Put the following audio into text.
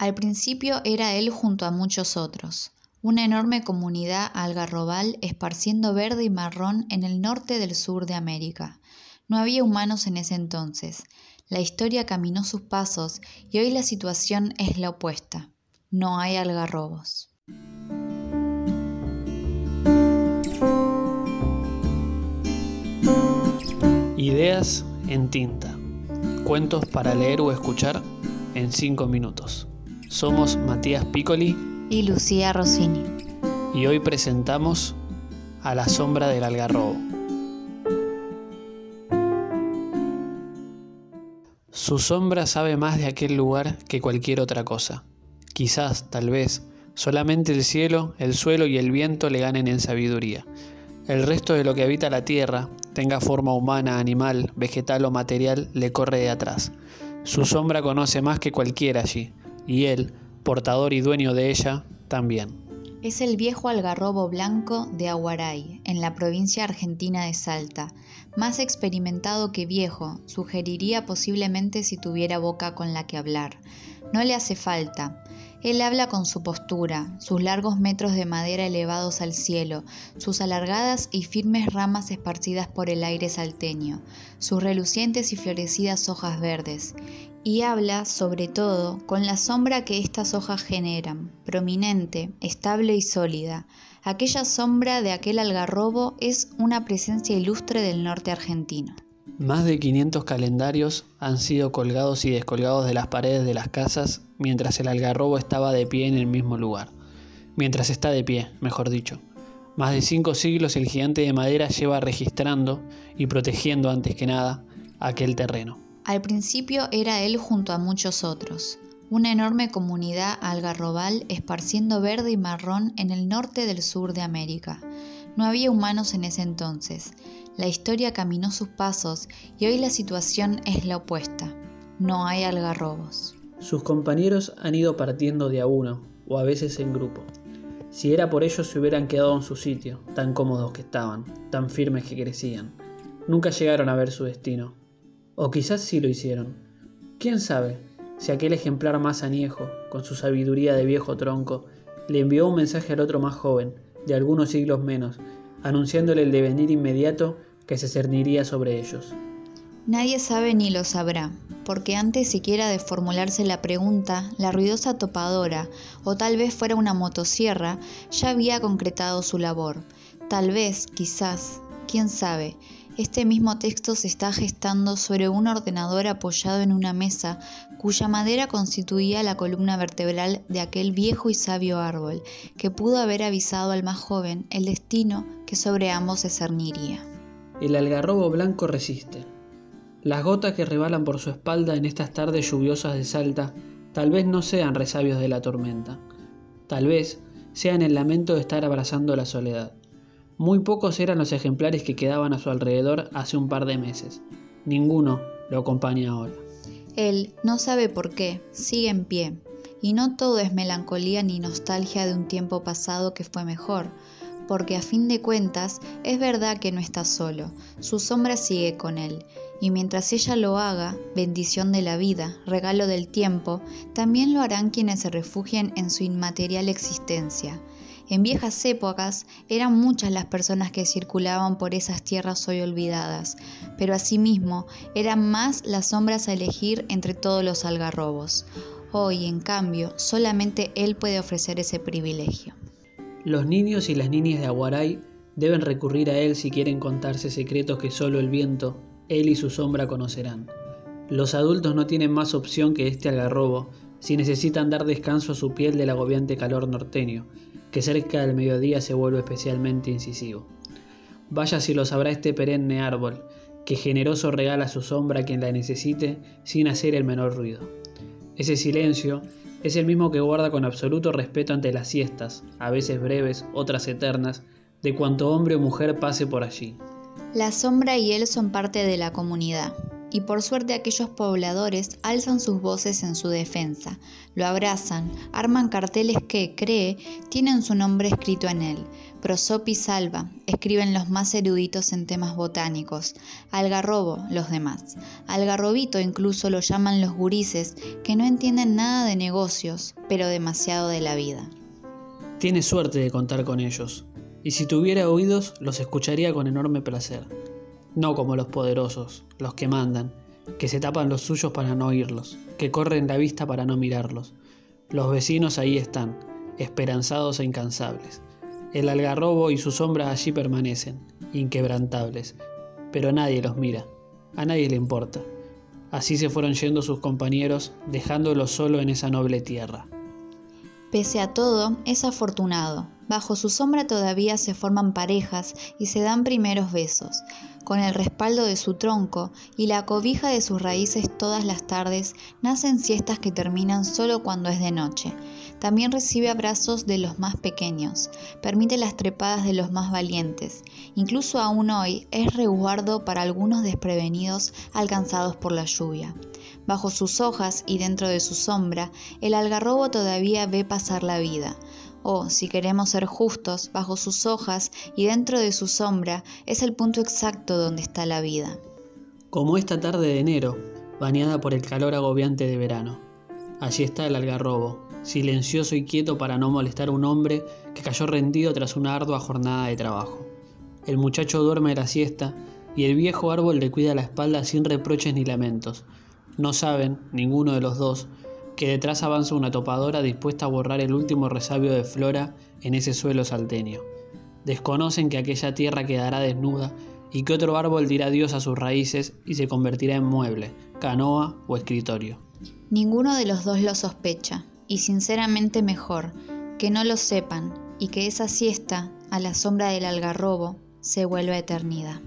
Al principio era él junto a muchos otros, una enorme comunidad algarrobal esparciendo verde y marrón en el norte del sur de América. No había humanos en ese entonces. La historia caminó sus pasos y hoy la situación es la opuesta. No hay algarrobos. Ideas en tinta. Cuentos para leer o escuchar en 5 minutos. Somos Matías Piccoli y Lucía Rossini. Y hoy presentamos A la sombra del algarrobo. Su sombra sabe más de aquel lugar que cualquier otra cosa. Quizás, tal vez, solamente el cielo, el suelo y el viento le ganen en sabiduría. El resto de lo que habita la tierra, tenga forma humana, animal, vegetal o material, le corre de atrás. Su sombra conoce más que cualquiera allí, y él, portador y dueño de ella, también. Es el viejo algarrobo blanco de Aguaray, en la provincia argentina de Salta. Más experimentado que viejo, sugeriría posiblemente si tuviera boca con la que hablar. No le hace falta. Él habla con su postura, sus largos metros de madera elevados al cielo, sus alargadas y firmes ramas esparcidas por el aire salteño, sus relucientes y florecidas hojas verdes, y habla, sobre todo, con la sombra que estas hojas generan, prominente, estable y sólida. Aquella sombra de aquel algarrobo es una presencia ilustre del norte argentino. Más de 500 calendarios han sido colgados y descolgados de las paredes de las casas mientras el algarrobo estaba de pie en el mismo lugar. Mientras está de pie, mejor dicho. Más de cinco siglos el gigante de madera lleva registrando y protegiendo antes que nada aquel terreno. Al principio era él junto a muchos otros, una enorme comunidad algarrobal esparciendo verde y marrón en el norte del sur de América. No había humanos en ese entonces. La historia caminó sus pasos y hoy la situación es la opuesta. No hay algarrobos. Sus compañeros han ido partiendo de a uno, o a veces en grupo. Si era por ellos se hubieran quedado en su sitio, tan cómodos que estaban, tan firmes que crecían. Nunca llegaron a ver su destino, o quizás sí lo hicieron. ¿Quién sabe si aquel ejemplar más añejo, con su sabiduría de viejo tronco, le envió un mensaje al otro más joven, de algunos siglos menos, anunciándole el devenir inmediato que se cerniría sobre ellos. Nadie sabe ni lo sabrá, porque antes siquiera de formularse la pregunta, la ruidosa topadora, o tal vez fuera una motosierra, ya había concretado su labor. Tal vez, quizás, quién sabe, este mismo texto se está gestando sobre un ordenador apoyado en una mesa cuya madera constituía la columna vertebral de aquel viejo y sabio árbol que pudo haber avisado al más joven el destino que sobre ambos se cerniría. El algarrobo blanco resiste. Las gotas que rebalan por su espalda en estas tardes lluviosas de Salta tal vez no sean resabios de la tormenta, tal vez sean el lamento de estar abrazando la soledad. Muy pocos eran los ejemplares que quedaban a su alrededor hace un par de meses. Ninguno lo acompaña ahora. Él no sabe por qué, sigue en pie. Y no todo es melancolía ni nostalgia de un tiempo pasado que fue mejor, porque a fin de cuentas es verdad que no está solo, su sombra sigue con él, y mientras ella lo haga, bendición de la vida, regalo del tiempo, también lo harán quienes se refugien en su inmaterial existencia, en viejas épocas eran muchas las personas que circulaban por esas tierras hoy olvidadas, pero asimismo eran más las sombras a elegir entre todos los algarrobos. Hoy, en cambio, solamente él puede ofrecer ese privilegio. Los niños y las niñas de Aguaray deben recurrir a él si quieren contarse secretos que solo el viento, él y su sombra conocerán. Los adultos no tienen más opción que este algarrobo si necesitan dar descanso a su piel del agobiante calor norteño, que cerca del mediodía se vuelve especialmente incisivo. Vaya si lo sabrá este perenne árbol, que generoso regala su sombra a quien la necesite sin hacer el menor ruido. Ese silencio es el mismo que guarda con absoluto respeto ante las siestas, a veces breves, otras eternas, de cuanto hombre o mujer pase por allí. La sombra y él son parte de la comunidad. Y por suerte aquellos pobladores alzan sus voces en su defensa, lo abrazan, arman carteles que, cree, tienen su nombre escrito en él. Prosopi salva, escriben los más eruditos en temas botánicos, algarrobo los demás. Algarrobito incluso lo llaman los gurises, que no entienden nada de negocios, pero demasiado de la vida. Tiene suerte de contar con ellos, y si tuviera oídos los escucharía con enorme placer no como los poderosos, los que mandan, que se tapan los suyos para no oírlos, que corren la vista para no mirarlos. Los vecinos ahí están, esperanzados e incansables. El algarrobo y su sombra allí permanecen, inquebrantables, pero nadie los mira, a nadie le importa. Así se fueron yendo sus compañeros, dejándolo solo en esa noble tierra. Pese a todo, es afortunado. Bajo su sombra todavía se forman parejas y se dan primeros besos. Con el respaldo de su tronco y la cobija de sus raíces todas las tardes, nacen siestas que terminan solo cuando es de noche. También recibe abrazos de los más pequeños, permite las trepadas de los más valientes. Incluso aún hoy es resguardo para algunos desprevenidos alcanzados por la lluvia. Bajo sus hojas y dentro de su sombra, el algarrobo todavía ve pasar la vida. O, si queremos ser justos, bajo sus hojas y dentro de su sombra es el punto exacto donde está la vida. Como esta tarde de enero, bañada por el calor agobiante de verano. Allí está el algarrobo, silencioso y quieto para no molestar a un hombre que cayó rendido tras una ardua jornada de trabajo. El muchacho duerme la siesta y el viejo árbol le cuida la espalda sin reproches ni lamentos, no saben, ninguno de los dos, que detrás avanza una topadora dispuesta a borrar el último resabio de flora en ese suelo salteño. Desconocen que aquella tierra quedará desnuda y que otro árbol dirá adiós a sus raíces y se convertirá en mueble, canoa o escritorio. Ninguno de los dos lo sospecha, y sinceramente mejor que no lo sepan y que esa siesta, a la sombra del algarrobo, se vuelva eternidad.